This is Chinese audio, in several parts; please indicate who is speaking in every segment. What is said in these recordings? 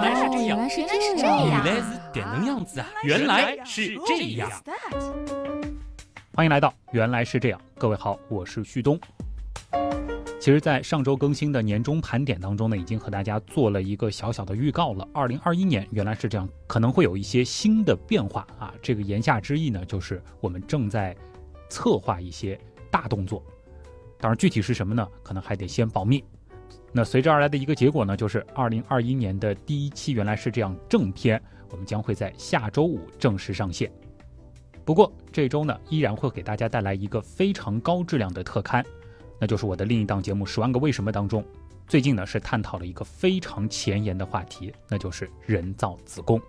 Speaker 1: 来是这样，
Speaker 2: 原来是
Speaker 3: 原来是
Speaker 2: 这样，
Speaker 1: 原来是点能样子啊！原来是这样。欢迎来到原来是这样，各位好，我是旭东。其实，在上周更新的年终盘点当中呢，已经和大家做了一个小小的预告了。二零二一年原来是这样，可能会有一些新的变化啊。这个言下之意呢，就是我们正在策划一些大动作。当然，具体是什么呢？可能还得先保密。那随之而来的一个结果呢，就是二零二一年的第一期原来是这样正片，我们将会在下周五正式上线。不过这周呢，依然会给大家带来一个非常高质量的特刊，那就是我的另一档节目《十万个为什么》当中，最近呢是探讨了一个非常前沿的话题，那就是人造子宫。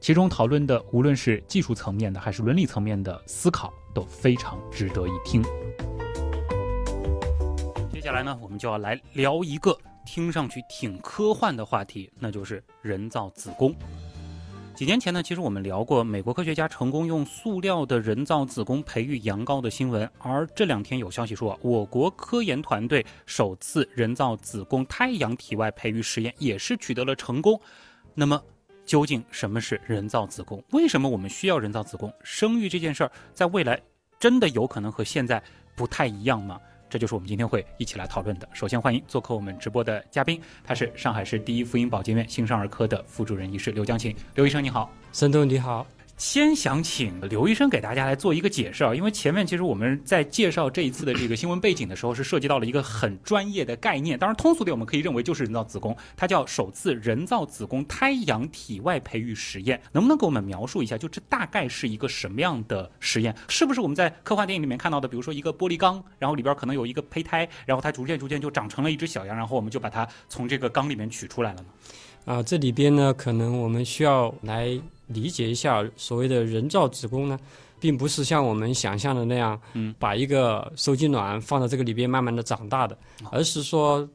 Speaker 1: 其中讨论的无论是技术层面的还是伦理层面的思考，都非常值得一听。接下来呢，我们就要来聊一个听上去挺科幻的话题，那就是人造子宫。几年前呢，其实我们聊过美国科学家成功用塑料的人造子宫培育羊羔的新闻，而这两天有消息说，我国科研团队首次人造子宫胎羊体外培育实验也是取得了成功。那么，究竟什么是人造子宫？为什么我们需要人造子宫？生育这件事儿，在未来真的有可能和现在不太一样吗？这就是我们今天会一起来讨论的。首先欢迎做客我们直播的嘉宾，他是上海市第一妇婴保健院新生儿科的副主任医师刘江琴。刘医生你好。
Speaker 4: 孙东你好，
Speaker 1: 先想请刘医生给大家来做一个解释啊，因为前面其实我们在介绍这一次的这个新闻背景的时候，是涉及到了一个很专业的概念。当然，通俗点我们可以认为就是人造子宫，它叫首次人造子宫胎羊体外培育实验。能不能给我们描述一下，就这大概是一个什么样的实验？是不是我们在科幻电影里面看到的，比如说一个玻璃缸，然后里边可能有一个胚胎，然后它逐渐逐渐就长成了一只小羊，然后我们就把它从这个缸里面取出来了呢？
Speaker 4: 啊，这里边呢，可能我们需要来理解一下所谓的人造子宫呢，并不是像我们想象的那样，
Speaker 1: 嗯，
Speaker 4: 把一个受精卵放到这个里边慢慢的长大的，而是说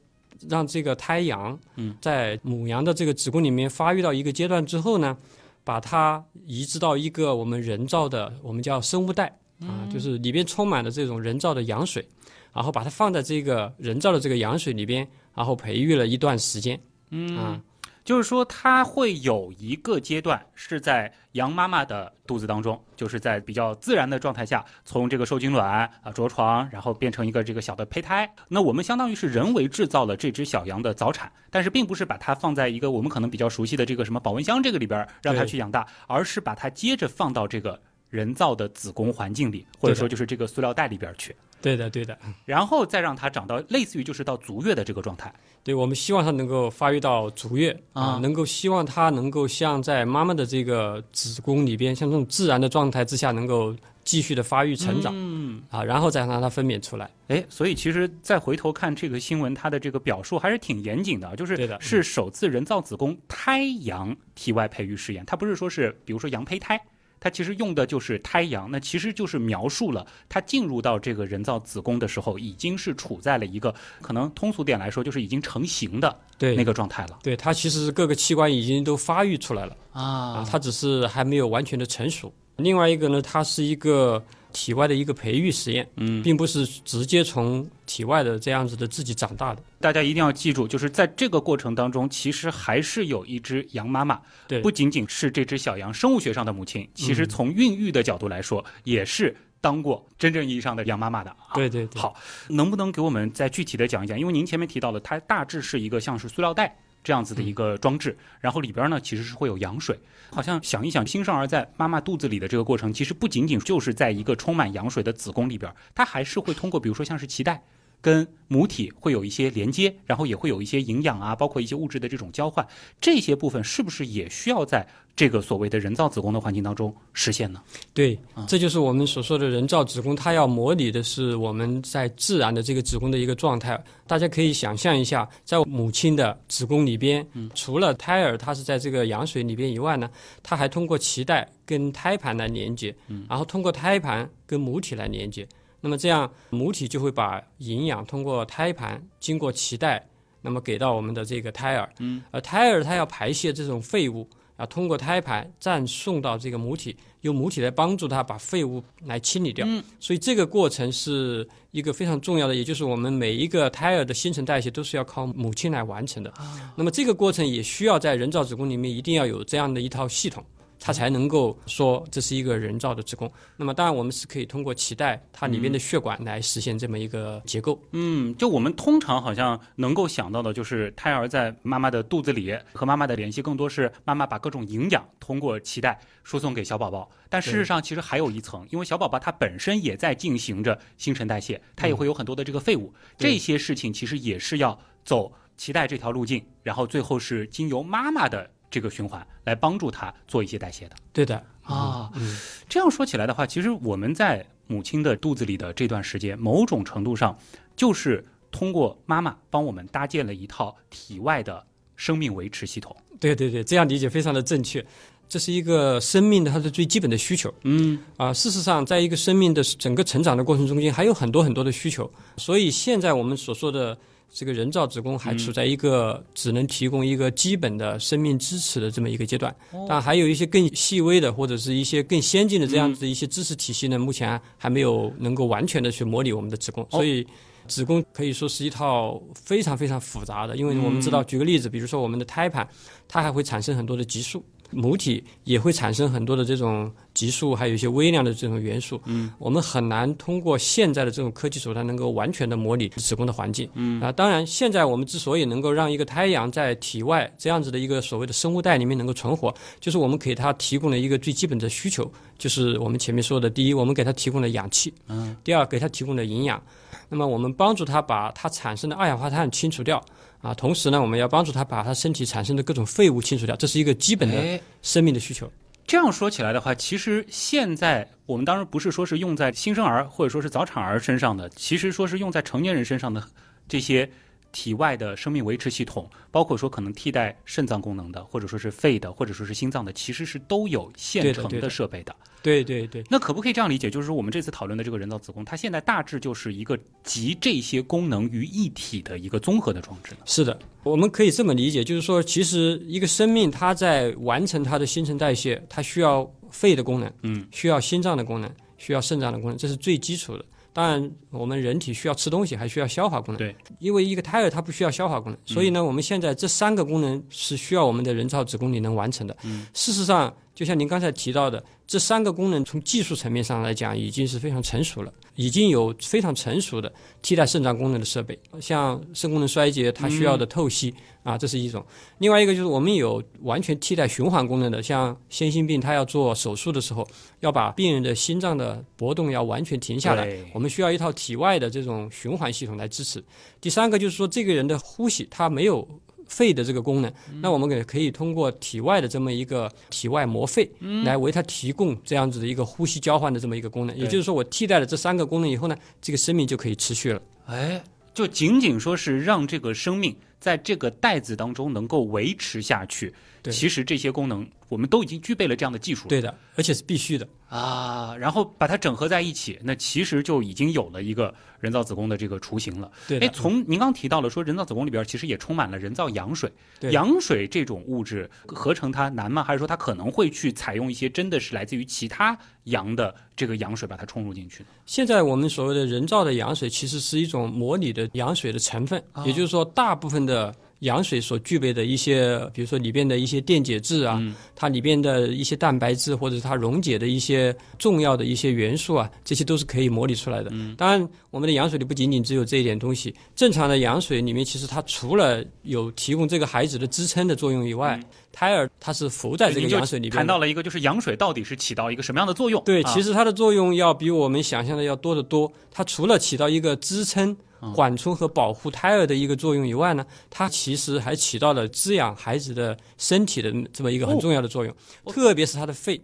Speaker 4: 让这个胎羊，
Speaker 1: 嗯，
Speaker 4: 在母羊的这个子宫里面发育到一个阶段之后呢，把它移植到一个我们人造的，我们叫生物袋啊，就是里边充满了这种人造的羊水，然后把它放在这个人造的这个羊水里边，然后培育了一段时间，嗯。啊。
Speaker 1: 就是说，它会有一个阶段是在羊妈妈的肚子当中，就是在比较自然的状态下，从这个受精卵啊着床，然后变成一个这个小的胚胎。那我们相当于是人为制造了这只小羊的早产，但是并不是把它放在一个我们可能比较熟悉的这个什么保温箱这个里边让它去养大，而是把它接着放到这个人造的子宫环境里，或者说就是这个塑料袋里边去，
Speaker 4: 对的，对的，
Speaker 1: 然后再让它长到类似于就是到足月的这个状态。
Speaker 4: 对，我们希望它能够发育到足月
Speaker 1: 啊
Speaker 4: 能够希望它能够像在妈妈的这个子宫里边，像这种自然的状态之下，能够继续的发育成长、
Speaker 1: 嗯。
Speaker 4: 啊，然后再让它分娩出来。
Speaker 1: 哎，所以其实再回头看这个新闻，它的这个表述还是挺严谨的啊，就是
Speaker 4: 对的
Speaker 1: 是首次人造子宫胎羊体外培育试验，它不是说是比如说羊胚胎。它其实用的就是胎羊，那其实就是描述了它进入到这个人造子宫的时候，已经是处在了一个可能通俗点来说，就是已经成型的
Speaker 4: 对，
Speaker 1: 那个状态了
Speaker 4: 对它其实各个器官已经都发育出来了啊
Speaker 1: 啊，
Speaker 4: 它只是还没有完全的成熟。另外一个呢，它是一个体外的一个培育实验，
Speaker 1: 嗯，
Speaker 4: 并不是直接从体外的这样子的自己长大的。
Speaker 1: 大家一定要记住，就是在这个过程当中，其实还是有一只羊妈妈，
Speaker 4: 对
Speaker 1: 不仅仅是这只小羊生物学上的母亲，其实从孕育的角度来说，也是当过真正意义上的羊妈妈的啊。
Speaker 4: 对对对，
Speaker 1: 好，能不能给我们再具体的讲一讲？因为您前面提到了，它大致是一个像是塑料袋这样子的一个装置，然后里边呢其实是会有羊水。好像想一想，新生儿在妈妈肚子里的这个过程，其实不仅仅就是在一个充满羊水的子宫里边，它还是会通过比如说像是脐带。跟母体会有一些连接，然后也会有一些营养啊，包括一些物质的这种交换，这些部分是不是也需要在这个所谓的人造子宫的环境当中实现呢？
Speaker 4: 对，这就是我们所说的人造子宫，它要模拟的是我们在自然的这个子宫的一个状态。大家可以想象一下，在母亲的子宫里边，除了胎儿它是在这个羊水里边以外呢，它还通过脐带跟胎盘来连接，然后通过胎盘跟母体来连接。那么这样，母体就会把营养通过胎盘经过脐带，那么给到我们的这个胎儿。嗯，而胎儿它要排泄这种废物。啊，通过胎盘再送到这个母体，由母体来帮助它把废物来清理掉。
Speaker 1: 嗯
Speaker 4: 所以这个过程是一个非常重要的，也就是我们每一个胎儿的新陈代谢都是要靠母亲来完成的。那么这个过程也需要在人造子宫里面一定要有这样的一套系统。它才能够说这是一个人造的子宫。那么当然，我们是可以通过脐带它里面的血管来实现这么一个结构。
Speaker 1: 嗯，就我们通常好像能够想到的，就是胎儿在妈妈的肚子里和妈妈的联系，更多是妈妈把各种营养通过脐带输送给小宝宝。但事实上，其实还有一层，因为小宝宝他本身也在进行着新陈代谢，他也会有很多的这个废物，
Speaker 4: 对
Speaker 1: 这些事情其实也是要走脐带这条路径，然后最后是经由妈妈的这个循环来帮助他做一些代谢的。
Speaker 4: 对的，
Speaker 1: 啊，
Speaker 4: 嗯，
Speaker 1: 这样说起来的话，其实我们在母亲的肚子里的这段时间，某种程度上就是通过妈妈帮我们搭建了一套体外的生命维持系统。
Speaker 4: 对对对，这样理解非常的正确。这是一个生命的它的最基本的需求
Speaker 1: 嗯
Speaker 4: 啊。事实上，在一个生命的整个成长的过程中间，还有很多很多的需求。所以现在我们所说的这个人造子宫还处在一个只能提供一个基本的生命支持的这么一个阶段，但还有一些更细微的或者是一些更先进的这样子的一些知识体系呢，目前还没有能够完全的去模拟我们的子宫，所以。子宫可以说是一套非常非常复杂的，因为我们知道，举个例子，比如说我们的胎盘，它还会产生很多的激素，母体也会产生很多的这种激素，还有一些微量的这种元素。嗯，我们很难通过现在的这种科技手段能够完全的模拟子宫的环境。嗯啊，当然，现在我们之所以能够让一个胎阳在体外这样子的一个所谓的生物袋里面能够存活，就是我们给它提供了一个最基本的需求，就是我们前面说的，第一，我们给它提供了氧气；嗯，第二，给它提供了营养。那么我们帮助它把它产生的二氧化碳清除掉啊，同时呢，我们要帮助它把它身体产生的各种废物清除掉，这是一个基本的
Speaker 1: 哎，
Speaker 4: 生命的需求。
Speaker 1: 这样说起来的话，其实现在我们当然不是说是用在新生儿或者说是早产儿身上的，其实说是用在成年人身上的这些体外的生命维持系统，包括说可能替代肾脏功能的，或者说是肺的，或者说是心脏的，其实是都有现成
Speaker 4: 的
Speaker 1: 设备的。
Speaker 4: 对对对，
Speaker 1: 那可不可以这样理解？就是说，我们这次讨论的这个人造子宫，它现在大致就是一个集这些功能于一体的一个综合的装置呢？
Speaker 4: 是的，我们可以这么理解，就是说，其实一个生命它在完成它的新陈代谢，它需要肺的功能，
Speaker 1: 嗯，
Speaker 4: 需要心脏的功能，需要肾脏的功能，这是最基础的。当然，我们人体需要吃东西，还需要消化功能。
Speaker 1: 对，
Speaker 4: 因为一个胎儿它不需要消化功能，所以呢，我们现在这三个功能是需要我们的人造子宫里能完成的。事实上，就像您刚才提到的，这三个功能从技术层面上来讲已经是非常成熟了，已经有非常成熟的替代肾脏功能的设备，像肾功能衰竭它需要的透析、啊，这是一种。另外一个就是我们有完全替代循环功能的，像先心病，它要做手术的时候，要把病人的心脏的搏动要完全停下来，我们需要一套体外的这种循环系统来支持。第三个就是说，这个人的呼吸他没有肺的这个功能，那我们也可以通过体外的这么一个体外膜肺，来为它提供这样子的一个呼吸交换的这么一个功能。也就是说，我替代了这三个功能以后呢，这个生命就可以持续了。
Speaker 1: 哎，就仅仅说是让这个生命在这个袋子当中能够维持下去，
Speaker 4: 对
Speaker 1: 其实这些功能我们都已经具备了这样的技术。
Speaker 4: 对的，而且是必须的。
Speaker 1: 啊，然后把它整合在一起，那其实就已经有了一个人造子宫的这个雏形了。
Speaker 4: 对
Speaker 1: 哎，从您刚提到了说，人造子宫里边其实也充满了人造羊水。
Speaker 4: 对
Speaker 1: 羊水这种物质合成它难吗？还是说它可能会去采用一些真的是来自于其他羊的这个羊水把它冲入进去呢？
Speaker 4: 现在我们所谓的人造的羊水，其实是一种模拟的羊水的成分，也就是说，大部分的羊水所具备的一些，比如说里边的一些电解质啊，它里边的一些蛋白质或者是它溶解的一些重要的一些元素啊，这些都是可以模拟出来的。当然，我们的羊水里不仅仅只有这一点东西，正常的羊水里面其实它除了有提供这个孩子的支撑的作用以外，胎儿它是浮在这个羊水里边的。
Speaker 1: 谈到了一个，就是羊水到底是起到一个什么样的作用？
Speaker 4: 对，
Speaker 1: 啊
Speaker 4: 其实它的作用要比我们想象的要多得多。它除了起到一个支撑、缓冲和保护胎儿的一个作用以外呢，它其实还起到了滋养孩子的身体的这么一个很重要的作用，特别是它的肺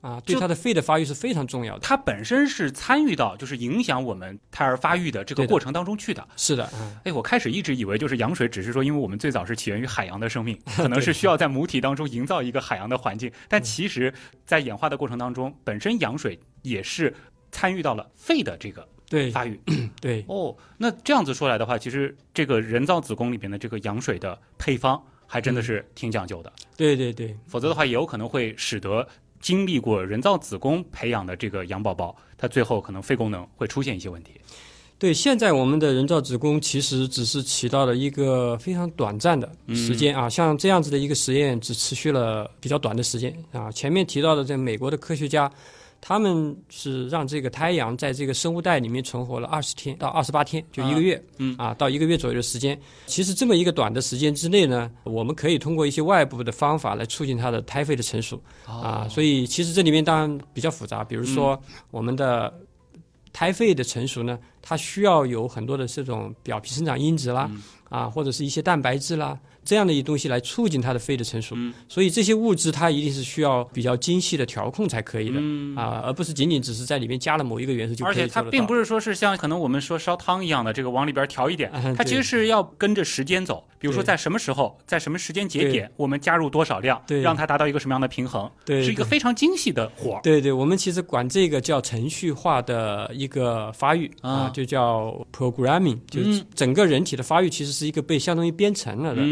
Speaker 4: 啊，对
Speaker 1: 就
Speaker 4: 它的肺的发育是非常重要的。
Speaker 1: 它本身是参与到就是影响我们胎儿发育的这个过程当中去的。
Speaker 4: 是的，嗯。
Speaker 1: 哎，我开始一直以为就是羊水，只是说因为我们最早是起源于海洋的生命，可能是需要在母体当中营造一个海洋的环境，但其实，在演化的过程当中，本身羊水也是参与到了肺的这个
Speaker 4: 对
Speaker 1: 发育。
Speaker 4: 对
Speaker 1: 哦，那这样子说来的话，其实这个人造子宫里边的这个羊水的配方还真的是挺讲究的。
Speaker 4: 对对对，
Speaker 1: 否则的话，也有可能会使得经历过人造子宫培养的这个羊宝宝，它最后可能肺功能会出现一些问题。
Speaker 4: 对，现在我们的人造子宫其实只是起到了一个非常短暂的时间啊，像这样子的一个实验只持续了比较短的时间啊。前面提到的在美国的科学家，他们是让这个胎羊在这个生物袋里面存活了二十天到二十八天，就一个月，
Speaker 1: 嗯
Speaker 4: 啊，到一个月左右的时间。其实这么一个短的时间之内呢，我们可以通过一些外部的方法来促进它的胎肺的成熟啊。所以其实这里面当然比较复杂，比如说我们的。胎肺的成熟呢，它需要有很多的这种表皮生长因子啦，啊，或者是一些蛋白质啦。这样的一东西来促进它的肺的成熟，所以这些物质它一定是需要比较精细的调控才可以的。啊，而不是仅仅只是在里面加了某一个元素就可以
Speaker 1: 而且它并不是说是像可能我们说烧汤一样的，这个往里边调一点，它其实是要跟着时间走。比如说在什么时候，在什么时间节点，我们加入多少量，让它达到一个什么样的平衡，是一个非常精细的活。
Speaker 4: 对对，我们其实管这个叫程序化的一个发育啊，就叫 programming，就是整个人体的发育其实是一个被相当于编程了的。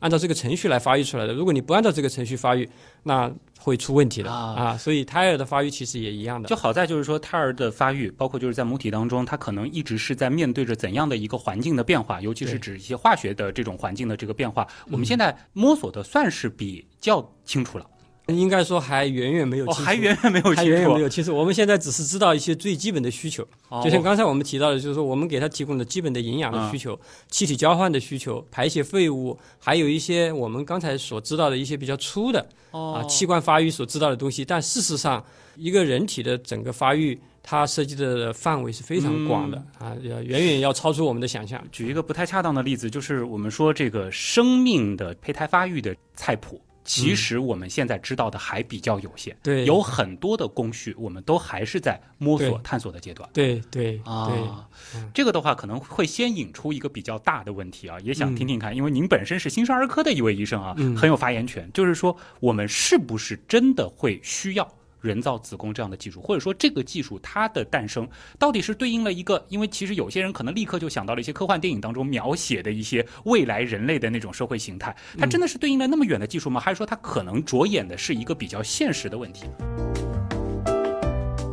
Speaker 4: 按照这个程序来发育出来的，如果你不按照这个程序发育，那会出问题的啊。所以胎儿的发育其实也一样的。
Speaker 1: 就好在就是说，胎儿的发育，包括就是在母体当中，它可能一直是在面对着怎样的一个环境的变化，尤其是指一些化学的这种环境的这个变化，我们现在摸索的算是比较清楚了。
Speaker 4: 应该说还远远没有，
Speaker 1: 还远远没有，
Speaker 4: 还远远没有。其实我们现在只是知道一些最基本的需求，就像刚才我们提到的，就是说我们给他提供的基本的营养的需求、气体交换的需求、排泄废物，还有一些我们刚才所知道的一些比较粗的啊器官发育所知道的东西。但事实上，一个人体的整个发育，它涉及的范围是非常广的啊，远远要超出我们的想象。
Speaker 1: 举一个不太恰当的例子，就是我们说这个生命的胚胎发育的菜谱。其实我们现在知道的还比较有限，
Speaker 4: 对，
Speaker 1: 有很多的工序，我们都还是在摸索探索的阶段。
Speaker 4: 对对
Speaker 1: 啊，这个的话可能会先引出一个比较大的问题啊，也想听听看，因为您本身是新生儿科的一位医生啊，很有发言权，就是说我们是不是真的会需要？人造子宫这样的技术，或者说这个技术它的诞生，到底是对应了一个？因为其实有些人可能立刻就想到了一些科幻电影当中描写的一些未来人类的那种社会形态，它真的是对应了那么远的技术吗？还是说它可能着眼的是一个比较现实的问题？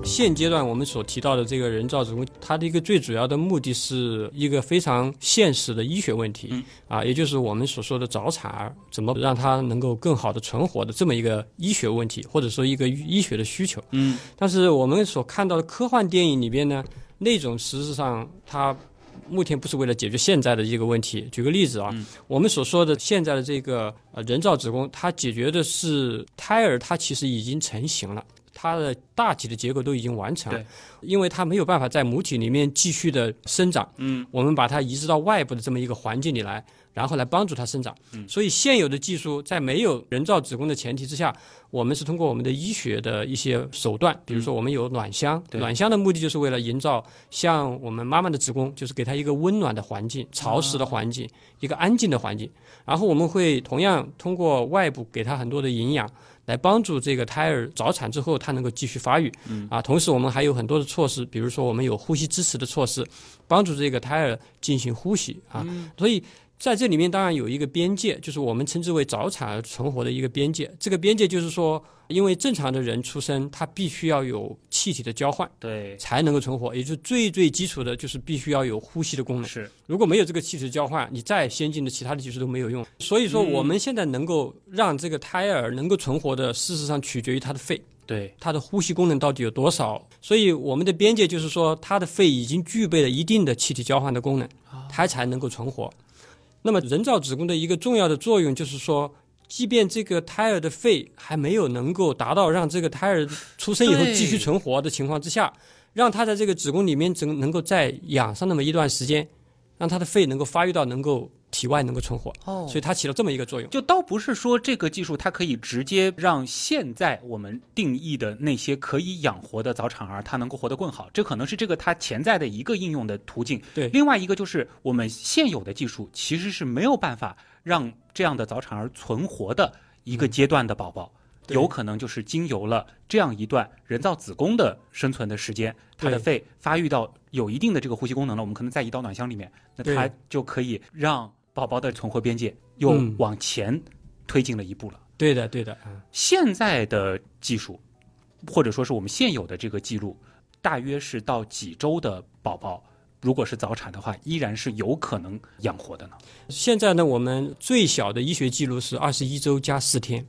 Speaker 4: 现阶段我们所提到的这个人造子宫，它的一个最主要的目的是一个非常现实的医学问题，啊，也就是我们所说的早产儿怎么让它能够更好的存活的这么一个医学问题，或者说一个医学的需求。
Speaker 1: 嗯，
Speaker 4: 但是我们所看到的科幻电影里边呢，那种实质上它目前不是为了解决现在的一个问题。举个例子啊，我们所说的现在的这个呃人造子宫，它解决的是胎儿它其实已经成型了。它的大体的结构都已经完成了，因为它没有办法在母体里面继续的生长，
Speaker 1: 嗯，
Speaker 4: 我们把它移植到外部的这么一个环境里来，然后来帮助它生长。
Speaker 1: 嗯，
Speaker 4: 所以现有的技术在没有人造子宫的前提之下，我们是通过我们的医学的一些手段，比如说我们有暖箱，暖箱的目的就是为了营造像我们妈妈的子宫，就是给它一个温暖的环境、潮湿的环境、一个安静的环境。然后我们会同样通过外部给它很多的营养。来帮助这个胎儿早产之后，它能够继续发育。啊，同时我们还有很多的措施，比如说我们有呼吸支持的措施，帮助这个胎儿进行呼吸。啊，所以。在这里面当然有一个边界，就是我们称之为早产儿存活的一个边界。这个边界就是说，因为正常的人出生，他必须要有气体的交换，
Speaker 1: 对，
Speaker 4: 才能够存活。也就是最最基础的就是必须要有呼吸的功能。
Speaker 1: 是，
Speaker 4: 如果没有这个气体交换，你再先进的其他的技术都没有用。所以说，我们现在能够让这个胎儿能够存活的，事实上取决于他的肺，
Speaker 1: 对，
Speaker 4: 他的呼吸功能到底有多少。所以我们的边界就是说，他的肺已经具备了一定的气体交换的功能，他才能够存活。那么，人造子宫的一个重要的作用就是说，即便这个胎儿的肺还没有能够达到让这个胎儿出生以后继续存活的情况之下，让他在这个子宫里面能能够再养上那么一段时间，让他的肺能够发育到能够。体外能够存活，
Speaker 1: 哦，
Speaker 4: 所以它起了这么一个作用。
Speaker 1: 就倒不是说这个技术它可以直接让现在我们定义的那些可以养活的早产儿，它能够活得更好。这可能是这个它潜在的一个应用的途径。
Speaker 4: 对，
Speaker 1: 另外一个就是我们现有的技术其实是没有办法让这样的早产儿存活的一个阶段的宝宝，有可能就是经由了这样一段人造子宫的生存的时间，它的肺发育到有一定的这个呼吸功能了，我们可能在胰岛暖箱里面，那它就可以让。宝宝的存活边界又
Speaker 4: 嗯
Speaker 1: 往前推进了一步了。
Speaker 4: 对的，对的，嗯
Speaker 1: 现在的技术，或者说是我们现有的这个记录，大约是到几周的宝宝，如果是早产的话，依然是有可能养活的呢？
Speaker 4: 现在呢，我们最小的医学记录是二十一周加四天。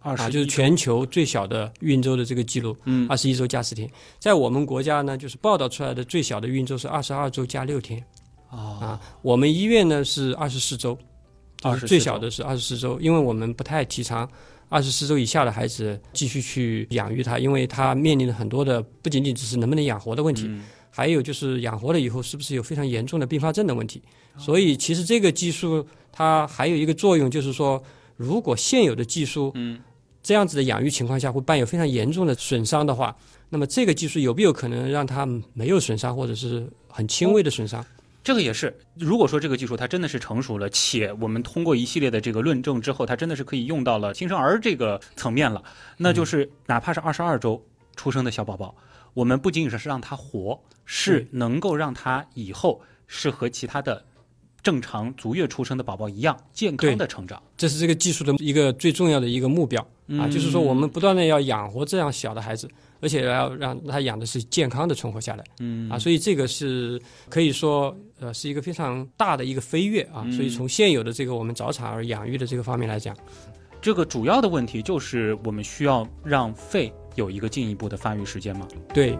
Speaker 4: 啊，
Speaker 1: 二十
Speaker 4: 就是全球最小的孕周的这个记录，
Speaker 1: 嗯
Speaker 4: 二十一周加四天。在我们国家呢，就是报道出来的最小的孕周是二十二周加六天
Speaker 1: 哦
Speaker 4: 啊。我们医院呢是二十四周，就是
Speaker 1: 24
Speaker 4: 最小的是二十四周，因为我们不太提倡二十四周以下的孩子继续去养育他，因为他面临了很多的不仅仅只是能不能养活的问题，
Speaker 1: 嗯
Speaker 4: 还有就是养活了以后是不是有非常严重的并发症的问题。所以其实这个技术它还有一个作用，就是说如果现有的技术，
Speaker 1: 嗯，
Speaker 4: 这样子的养育情况下会伴有非常严重的损伤的话，那么这个技术有没有可能让他没有损伤，或者是很轻微的损伤？
Speaker 1: 这个也是，如果说这个技术它真的是成熟了，且我们通过一系列的这个论证之后，它真的是可以用到了新生儿这个层面了，那就是哪怕是二十二周出生的小宝宝，我们不仅仅是让他活，是能够让他以后是和其他的正常足月出生的宝宝一样健康的成长。
Speaker 4: 这是这个技术的一个最重要的一个目标啊，就是说我们不断的要养活这样小的孩子，而且要让它养的是健康的存活下来。
Speaker 1: 嗯
Speaker 4: 啊，所以这个是可以说呃是一个非常大的一个飞跃啊。所以从现有的这个我们早产儿养育的这个方面来讲，
Speaker 1: 这个主要的问题就是我们需要让肺有一个进一步的发育时间吗？
Speaker 4: 对。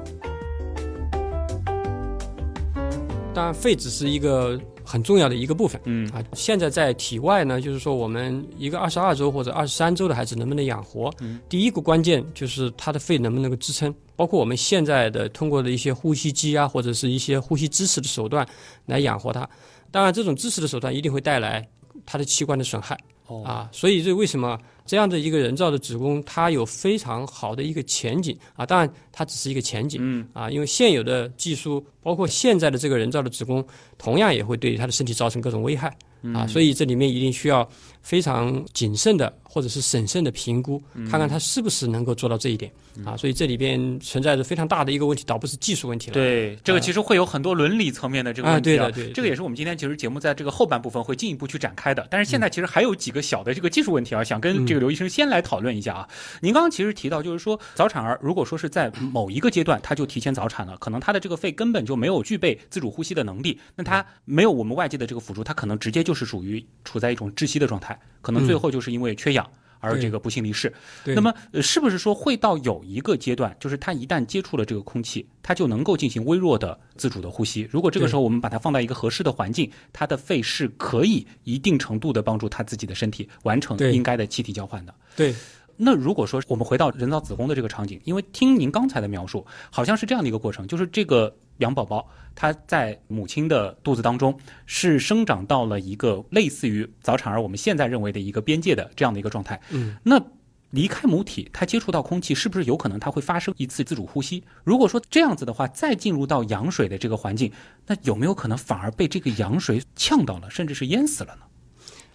Speaker 4: 当然，肺只是一个很重要的一个部分。
Speaker 1: 嗯
Speaker 4: 啊，现在在体外呢，就是说我们一个二十二周或者二十三周的孩子能不能养活？
Speaker 1: 嗯，
Speaker 4: 第一个关键就是他的肺能不能够支撑，包括我们现在的通过的一些呼吸机啊，或者是一些呼吸支持的手段来养活他。当然，这种支持的手段一定会带来他的器官的损害。
Speaker 1: 哦
Speaker 4: 啊，所以这为什么这样的一个人造的子宫，它有非常好的一个前景啊？当然，它只是一个前景。
Speaker 1: 嗯
Speaker 4: 啊，因为现有的技术，包括现在的这个人造的子宫，同样也会对他的身体造成各种危害啊，所以这里面一定需要非常谨慎的或者是审慎的评估，看看他是不是能够做到这一点啊。所以这里边存在着非常大的一个问题，倒不是技术问题了。
Speaker 1: 对，这个其实会有很多伦理层面的这个
Speaker 4: 啊
Speaker 1: 问题
Speaker 4: 对的对的
Speaker 1: 这个也是我们今天其实节目在这个后半部分会进一步去展开的。但是现在其实还有几个小的这个技术问题啊，想跟这个刘医生先来讨论一下啊。您刚刚其实提到，就是说早产儿如果说是在某一个阶段他就提前早产了，可能他的这个肺根本就没有具备自主呼吸的能力，那他没有我们外界的这个辅助，他可能直接就是属于处在一种窒息的状态，可能最后就是因为缺氧。而这个不幸离世，那么呃是不是说会到有一个阶段，就是他一旦接触了这个空气，他就能够进行微弱的自主的呼吸？如果这个时候我们把它放到一个合适的环境，他的肺是可以一定程度的帮助他自己的身体完成应该的气体交换的。
Speaker 4: 对
Speaker 1: 那如果说我们回到人造子宫的这个场景，因为听您刚才的描述，好像是这样的一个过程，就是这个羊宝宝它在母亲的肚子当中是生长到了一个类似于早产儿我们现在认为的一个边界的这样的一个状态。
Speaker 4: 嗯，
Speaker 1: 那离开母体，它接触到空气，是不是有可能它会发生一次自主呼吸？如果说这样子的话，再进入到羊水的这个环境，那有没有可能反而被这个羊水呛到了，甚至是淹死了呢？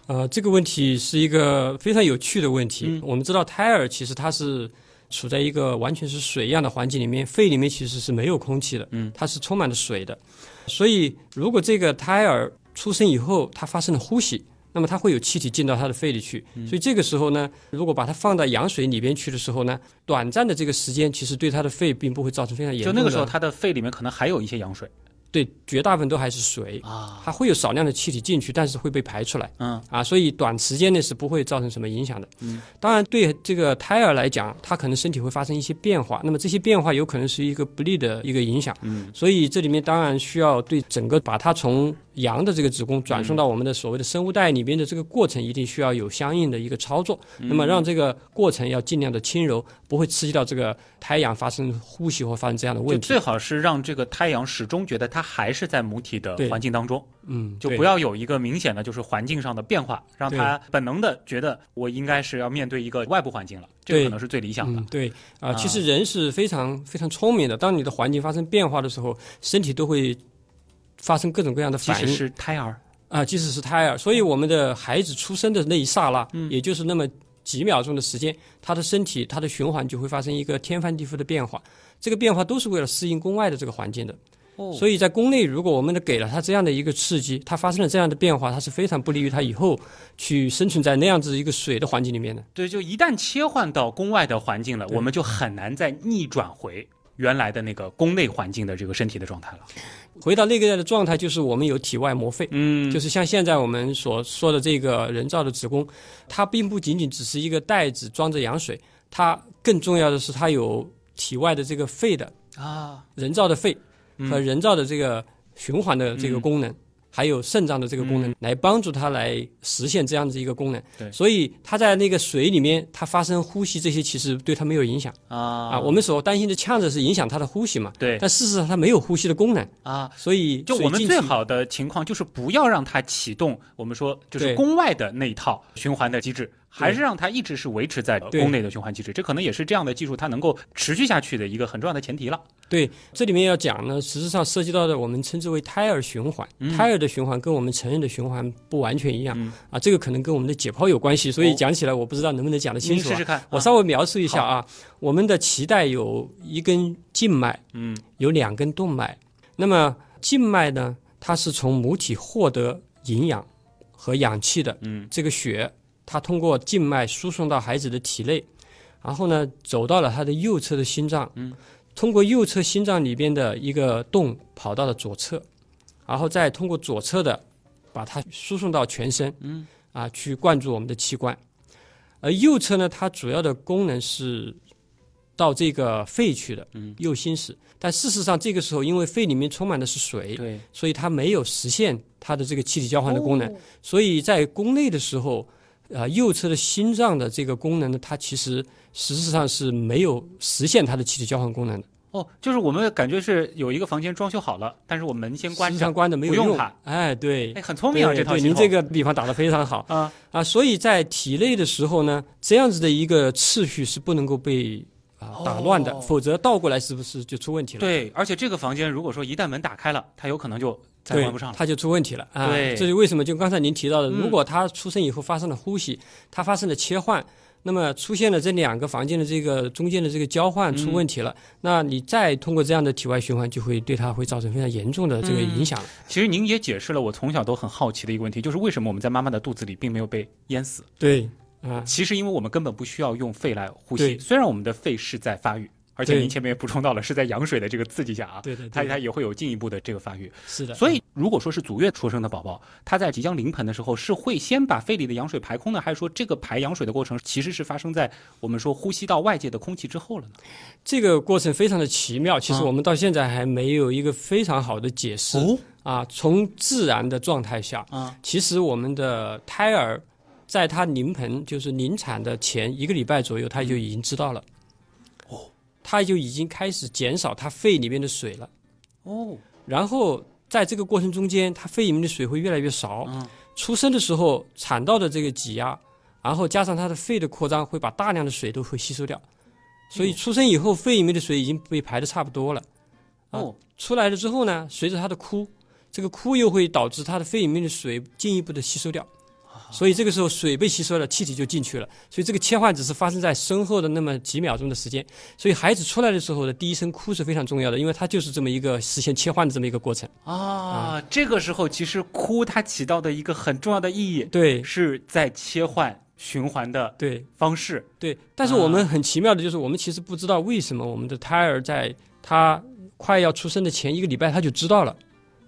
Speaker 4: 呃，这个问题是一个非常有趣的问题。
Speaker 1: 嗯
Speaker 4: 我们知道胎儿其实它是处在一个完全是水一样的环境里面，肺里面其实是没有空气的，
Speaker 1: 嗯，
Speaker 4: 它是充满了水的。所以，如果这个胎儿出生以后，它发生了呼吸，那么它会有气体进到它的肺里去。
Speaker 1: 嗯
Speaker 4: 所以这个时候呢，如果把它放到羊水里边去的时候呢，短暂的这个时间其实对它的肺并不会造成非常严重的。
Speaker 1: 就那个时候，它的肺里面可能还有一些羊水
Speaker 4: 对绝大部分都还是水，
Speaker 1: 啊，
Speaker 4: 它会有少量的气体进去，但是会被排出来。
Speaker 1: 嗯
Speaker 4: 啊，所以短时间内是不会造成什么影响的。
Speaker 1: 嗯，
Speaker 4: 当然对这个胎儿来讲，他可能身体会发生一些变化，那么这些变化有可能是一个不利的一个影响。
Speaker 1: 嗯，
Speaker 4: 所以这里面当然需要对整个把它从羊的这个子宫转送到我们的所谓的生物袋里边的这个过程，一定需要有相应的一个操作。
Speaker 1: 嗯
Speaker 4: 那么让这个过程要尽量的轻柔，不会刺激到这个胎羊发生呼吸或发生这样的问题。
Speaker 1: 最好是让这个胎羊始终觉得它还是在母体的环境当中，
Speaker 4: 嗯，
Speaker 1: 就不要有一个明显的就是环境上的变化，让它本能的觉得我应该是要面对一个外部环境了，这个可能是最理想的
Speaker 4: 嗯。，对啊，
Speaker 1: 啊
Speaker 4: 其实人是非常非常聪明的。当你的环境发生变化的时候，身体都会发生各种各样的
Speaker 1: 即使
Speaker 4: 反应
Speaker 1: 是胎儿，
Speaker 4: 啊，即使是胎儿。所以我们的孩子出生的那一刹那，
Speaker 1: 嗯
Speaker 4: 也就是那么几秒钟的时间，他的身体、他的循环就会发生一个天翻地覆的变化。这个变化都是为了适应宫外的这个环境的。
Speaker 1: 哦
Speaker 4: 所以在宫内，如果我们的给了他这样的一个刺激，他发生了这样的变化，他是非常不利于他以后去生存在那样子一个水的环境里面的。
Speaker 1: 对，就一旦切换到宫外的环境了，我们就很难再逆转回原来的那个宫内环境的这个身体的状态了。
Speaker 4: 回到那个的状态，就是我们有体外膜肺。
Speaker 1: 嗯。
Speaker 4: 就是像现在我们所说的这个人造的子宫，它并不仅仅只是一个袋子装着羊水，它更重要的是它有体外的这个肺的
Speaker 1: 啊，
Speaker 4: 人造的肺
Speaker 1: 嗯。
Speaker 4: 和人造的这个循环的这个功能，还有肾脏的这个功能，来帮助它来实现这样子一个功能。
Speaker 1: 嗯对。
Speaker 4: 所以它在那个水里面，它发生呼吸这些其实对它没有影响。
Speaker 1: 啊。
Speaker 4: 啊。我们所担心的呛着是影响它的呼吸嘛，
Speaker 1: 对。
Speaker 4: 但事实上它没有呼吸的功能，
Speaker 1: 啊，
Speaker 4: 所以
Speaker 1: 就我们最好的情况就是不要让它启动我们说就是宫外的那一套循环的机制，还是让它一直是维持在宫内的循环机制。这可能也是这样的技术它能够持续下去的一个很重要的前提了。
Speaker 4: 对，这里面要讲呢，实际上涉及到的我们称之为胎儿循环。胎儿的循环跟我们成人的循环不完全一样、
Speaker 1: 嗯
Speaker 4: 啊，这个可能跟我们的解剖有关系，所以
Speaker 1: 哦
Speaker 4: 讲起来我不知道能不能讲得清楚、啊。
Speaker 1: 您试试看，
Speaker 4: 我
Speaker 1: 啊
Speaker 4: 稍微描述一下啊，我们的脐带有一根静脉，
Speaker 1: 嗯
Speaker 4: 有两根动脉。那么静脉呢，它是从母体获得营养和氧气的，
Speaker 1: 嗯
Speaker 4: 这个血，它通过静脉输送到孩子的体内，然后呢，走到了他的右侧的心脏，
Speaker 1: 嗯，
Speaker 4: 通过右侧心脏里边的一个洞跑到了左侧，然后再通过左侧的把它输送到全身，
Speaker 1: 嗯，
Speaker 4: 啊，去灌注我们的器官。而右侧呢，它主要的功能是到这个肺去的，
Speaker 1: 嗯，
Speaker 4: 右心室。但事实上，这个时候因为肺里面充满的是水，所以它没有实现它的这个气体交换的功能。
Speaker 1: 哦
Speaker 4: 所以在宫内的时候，呃，右侧的心脏的这个功能呢，它其实实质上是没有实现它的气体交换功能的，
Speaker 1: 哦，就是我们感觉是有一个房间装修好了，但是我门先关
Speaker 4: 上，关的没有用。哎，对，
Speaker 1: 哎，很聪明啊，
Speaker 4: 对
Speaker 1: 这套
Speaker 4: 您这个比方打得非常好
Speaker 1: 啊，
Speaker 4: 啊。所以在体内的时候呢，这样子的一个次序是不能够被啊打乱的，
Speaker 1: 哦
Speaker 4: 否则倒过来是不是就出问题了？
Speaker 1: 对，而且这个房间如果说一旦门打开了，它有可能就再
Speaker 4: 对，
Speaker 1: 关不上了。
Speaker 4: 它就出问题了啊！
Speaker 1: 对
Speaker 4: 这是为什么？就刚才您提到的，
Speaker 1: 嗯
Speaker 4: 如果他出生以后发生了呼吸，他发生了切换，那么出现了这两个房间的这个中间的这个交换出问题了，那你再通过这样的体外循环，就会对它会造成非常严重的这个影响了。
Speaker 1: 其实您也解释了我从小都很好奇的一个问题，就是为什么我们在妈妈的肚子里并没有被淹死？
Speaker 4: 对啊，
Speaker 1: 其实因为我们根本不需要用肺来呼吸，虽然我们的肺是在发育，而且您前面也补充到了是在羊水的这个刺激下啊，
Speaker 4: 对对对，
Speaker 1: 它它也会有进一步的这个发育。
Speaker 4: 是的。
Speaker 1: 所以如果说是足月出生的宝宝，他在即将临盆的时候，是会先把肺里的羊水排空呢，还是说这个排羊水的过程其实是发生在我们说呼吸到外界的空气之后了呢？
Speaker 4: 这个过程非常的奇妙，其实
Speaker 1: 啊
Speaker 4: 我们到现在还没有一个非常好的解释、
Speaker 1: 哦
Speaker 4: 啊。从自然的状态下，
Speaker 1: 啊，
Speaker 4: 其实我们的胎儿在他临盆，就是临产的前一个礼拜左右，他就已经知道了。
Speaker 1: 哦，
Speaker 4: 他就已经开始减少他肺里面的水了。
Speaker 1: 哦，
Speaker 4: 然后在这个过程中间，他肺里面的水会越来越少。
Speaker 1: 嗯
Speaker 4: 出生的时候产道的这个挤压，然后加上他的肺的扩张，会把大量的水都会吸收掉。所以出生以后，肺里面的水已经被排的差不多了。啊
Speaker 1: 哦，
Speaker 4: 出来了之后呢，随着他的哭，这个哭又会导致他的肺里面的水进一步的吸收掉，所以这个时候水被吸收了，气体就进去了。所以这个切换只是发生在身后的那么几秒钟的时间。所以孩子出来的时候的第一声哭是非常重要的，因为它就是这么一个实现切换的这么一个过程。
Speaker 1: 啊，这个时候其实哭它起到的一个很重要的意义，
Speaker 4: 对
Speaker 1: 是在切换循环的
Speaker 4: 对
Speaker 1: 方式。
Speaker 4: 对，但是我们很奇妙的就是，我们其实不知道为什么我们的胎儿在他快要出生的前一个礼拜他就知道了，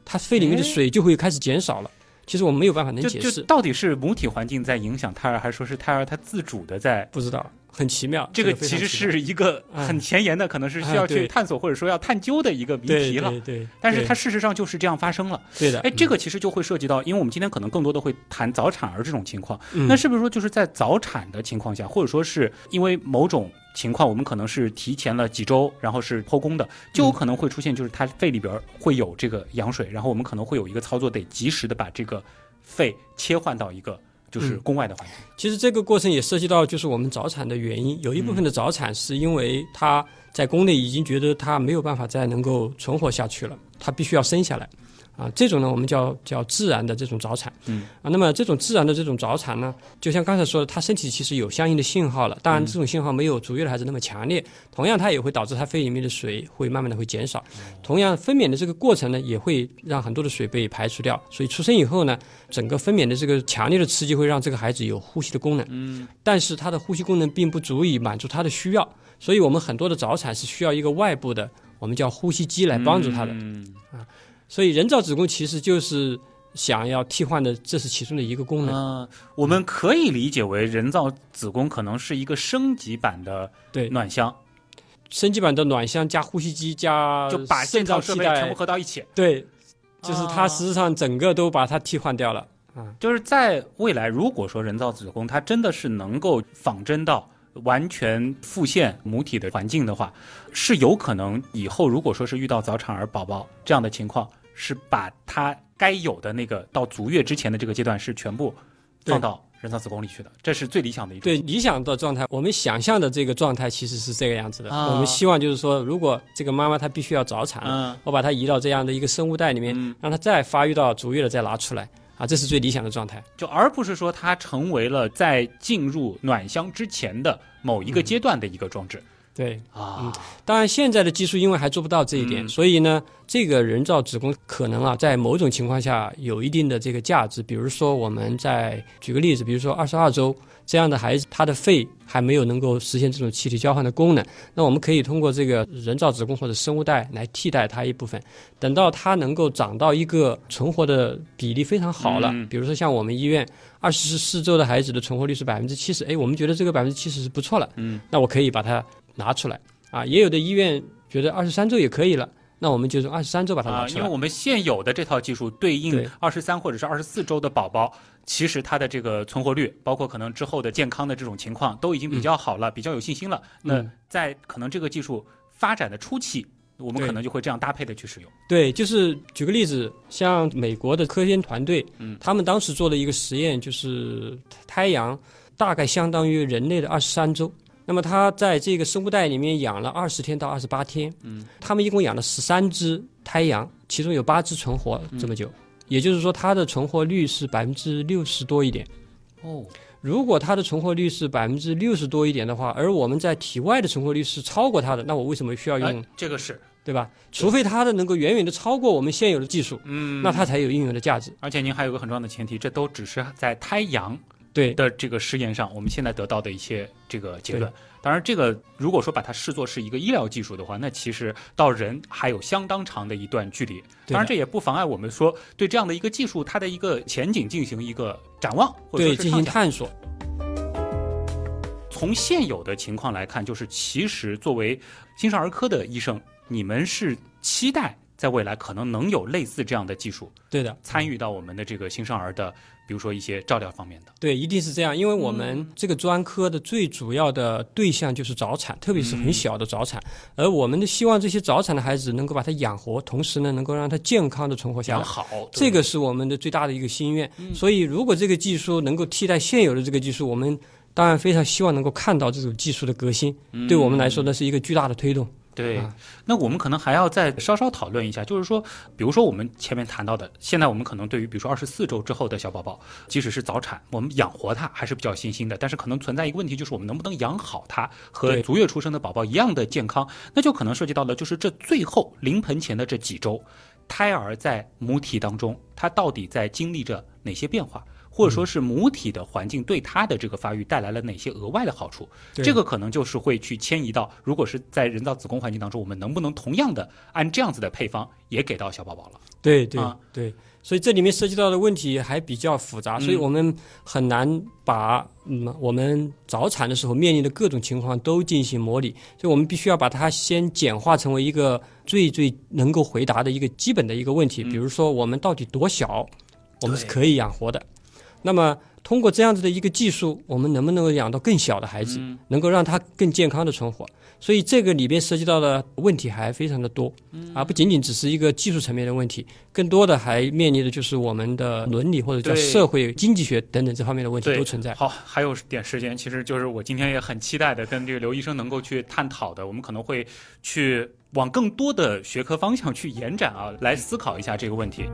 Speaker 4: 他肺里面的水就会开始减少了。其实我们没有办法能
Speaker 1: 就
Speaker 4: 解释，
Speaker 1: 就到底是母体环境在影响胎儿，还是说是胎儿它自主的在？
Speaker 4: 不知道，很奇妙。
Speaker 1: 这个其实是一个很前沿的，可能是需要去探索或者说要探究的一个谜题了。
Speaker 4: 对对，
Speaker 1: 但是它事实上就是这样发生了。
Speaker 4: 对的，
Speaker 1: 哎，这个其实就会涉及到，因为我们今天可能更多的会谈早产儿这种情况。
Speaker 4: 嗯
Speaker 1: 那是不是说就是在早产的情况下，或者说是因为某种情况，我们可能是提前了几周，然后是剖宫的，就有可能会出现就是它肺里边会有这个羊水，然后我们可能会有一个操作，得及时的把这个肺切换到一个就是
Speaker 4: 嗯
Speaker 1: 宫外的环境。
Speaker 4: 其实这个过程也涉及到就是我们早产的原因，有一部分的早产是因为他在宫内已经觉得他没有办法再能够存活下去了，他必须要生下来。啊，这种呢我们叫叫自然的这种早产。
Speaker 1: 嗯。
Speaker 4: 啊，那么这种自然的这种早产呢，就像刚才说的，他身体其实有相应的信号了，当然这种信号没有足月的孩子那么强烈，同样它也会导致他肺里面的水会慢慢的会减少，同样分娩的这个过程呢，也会让很多的水被排除掉，所以出生以后呢，整个分娩的这个强烈的刺激会让这个孩子有呼吸的功能，
Speaker 1: 嗯，
Speaker 4: 但是他的呼吸功能并不足以满足他的需要，所以我们很多的早产是需要一个外部的，我们叫呼吸机来帮助他的。
Speaker 1: 嗯
Speaker 4: 所以人造子宫其实就是想要替换的，这是其中的一个功能。
Speaker 1: 嗯，我们可以理解为人造子宫可能是一个升级版的
Speaker 4: 对，
Speaker 1: 暖箱，
Speaker 4: 升级版的暖箱加呼吸机加
Speaker 1: 就把现场设备全部合到一起。
Speaker 4: 对，就是它
Speaker 1: 啊
Speaker 4: 实际上整个都把它替换掉了。啊，
Speaker 1: 就是在未来，如果说人造子宫它真的是能够仿真到完全复现母体的环境的话，是有可能以后如果说是遇到早产儿宝宝这样的情况，是把它该有的那个到足月之前的这个阶段是全部放到人造子宫里去的，这是最理想的一种。
Speaker 4: 对理想的状态，我们想象的这个状态其实是这个样子的。
Speaker 1: 啊
Speaker 4: 我们希望就是说，如果这个妈妈她必须要早产，
Speaker 1: 嗯
Speaker 4: 我把她移到这样的一个生物袋里面，
Speaker 1: 嗯，
Speaker 4: 让她再发育到足月了再拿出来啊，这是最理想的状态。
Speaker 1: 就而不是说它成为了在进入暖箱之前的某一个阶段的一个装置、
Speaker 4: 对，
Speaker 1: 啊。
Speaker 4: 当然现在的技术因为还做不到这一点，
Speaker 1: 嗯
Speaker 4: 所以呢，这个人造子宫可能啊，在某种情况下有一定的这个价值。比如说，我们在举个例子，比如说二十二周这样的孩子，他的肺还没有能够实现这种气体交换的功能，那我们可以通过这个人造子宫或者生物袋来替代它一部分。等到它能够长到一个存活的比例非常好了，
Speaker 1: 嗯
Speaker 4: 比如说像我们医院二十四周的孩子的存活率是百分之七十，哎，我们觉得这个百分之七十是不错了，
Speaker 1: 嗯，
Speaker 4: 那我可以把它拿出来啊。也有的医院觉得二十三周也可以了，那我们就从二十三周把它
Speaker 1: 啊，
Speaker 4: 拿出来。
Speaker 1: 因为我们现有的这套技术对应
Speaker 4: 对
Speaker 1: 二十三或者是二十四周的宝宝，其实它的这个存活率，包括可能之后的健康的这种情况，都已经比较好了，比较有信心了。那
Speaker 4: 嗯
Speaker 1: 在可能这个技术发展的初期，我们可能就会这样搭配的去使用。
Speaker 4: 对，就是举个例子，像美国的科研团队，
Speaker 1: 嗯
Speaker 4: 他们当时做了一个实验，就是胎阳大概相当于人类的二十三周。那么它在这个生物袋里面养了二十天到二十八天，
Speaker 1: 嗯，
Speaker 4: 他们一共养了十三只胎羊，其中有八只存活这么久，也就是说它的存活率是百分之六十多一点。
Speaker 1: 哦，
Speaker 4: 如果它的存活率是百分之六十多一点的话，而我们在体外的存活率是超过它的，那我为什么需要用
Speaker 1: 哎，这个是，
Speaker 4: 对吧？除非它的能够远远的超过我们现有的技术，
Speaker 1: 嗯，
Speaker 4: 那它才有应用的价值。
Speaker 1: 而且您还有个很重要的前提，这都只是在胎阳
Speaker 4: 对
Speaker 1: 的这个实验上，我们现在得到的一些这个结论。当然，这个如果说把它视作是一个医疗技术的话，那其实到人还有相当长的一段距离。当然，这也不妨碍我们说对这样的一个技术它的一个前景进行一个展望，或者
Speaker 4: 对进行。探索。
Speaker 1: 从现有的情况来看，就是其实作为新生儿科的医生，你们是期待在未来可能能有类似这样的技术
Speaker 4: 对的，
Speaker 1: 参与到我们的这个新生儿的，比如说一些照料方面的。
Speaker 4: 对，一定是这样，因为我
Speaker 1: 嗯
Speaker 4: 们这个专科的最主要的对象就是早产，特别是
Speaker 1: 嗯
Speaker 4: 很小的早产，而我们的希望这些早产的孩子能够把他养活，同时呢能够让他健康的存活下来。
Speaker 1: 好，
Speaker 4: 这个是我们的最大的一个心愿。
Speaker 1: 嗯
Speaker 4: 所以，如果这个技术能够替代现有的这个技术，我们当然非常希望能够看到这种技术的革新。
Speaker 1: 嗯
Speaker 4: 对我们来说，呢是一个巨大的推动。
Speaker 1: 对
Speaker 4: 啊，
Speaker 1: 那我们可能还要再稍稍讨论一下，就是说，比如说我们前面谈到的，现在我们可能对于比如说二十四周之后的小宝宝，即使是早产，我们养活他还是比较有信心的，但是可能存在一个问题，就是我们能不能养好他，和足月出生的宝宝一样的健康，那就可能涉及到了就是这最后临盆前的这几周，胎儿在母体当中，它到底在经历着哪些变化？或者说是母体的环境对它的这个发育带来了哪些额外的好处？这个可能就是会去迁移到，如果是在人造子宫环境当中，我们能不能同样的按这样子的配方也给到小宝宝了？
Speaker 4: 对对、
Speaker 1: 啊
Speaker 4: 对，所以这里面涉及到的问题还比较复杂，所以
Speaker 1: 嗯
Speaker 4: 我们很难把嗯我们早产的时候面临的各种情况都进行模拟，所以我们必须要把它先简化成为一个最最能够回答的一个基本的一个问题，
Speaker 1: 嗯
Speaker 4: 比如说我们到底多小，我们是可以养活的。那么通过这样子的一个技术，我们能不能够养到更小的孩子，
Speaker 1: 嗯
Speaker 4: 能够让他更健康的存活？所以这个里边涉及到的问题还非常的多，
Speaker 1: 嗯
Speaker 4: 而不仅仅只是一个技术层面的问题，更多的还面临的就是我们的伦理或者叫社会经济学等等这方面的问题都存在。
Speaker 1: 好，还有点时间，其实就是我今天也很期待的，跟这个刘医生能够去探讨的，我们可能会去往更多的学科方向去延展啊，来思考一下这个问题。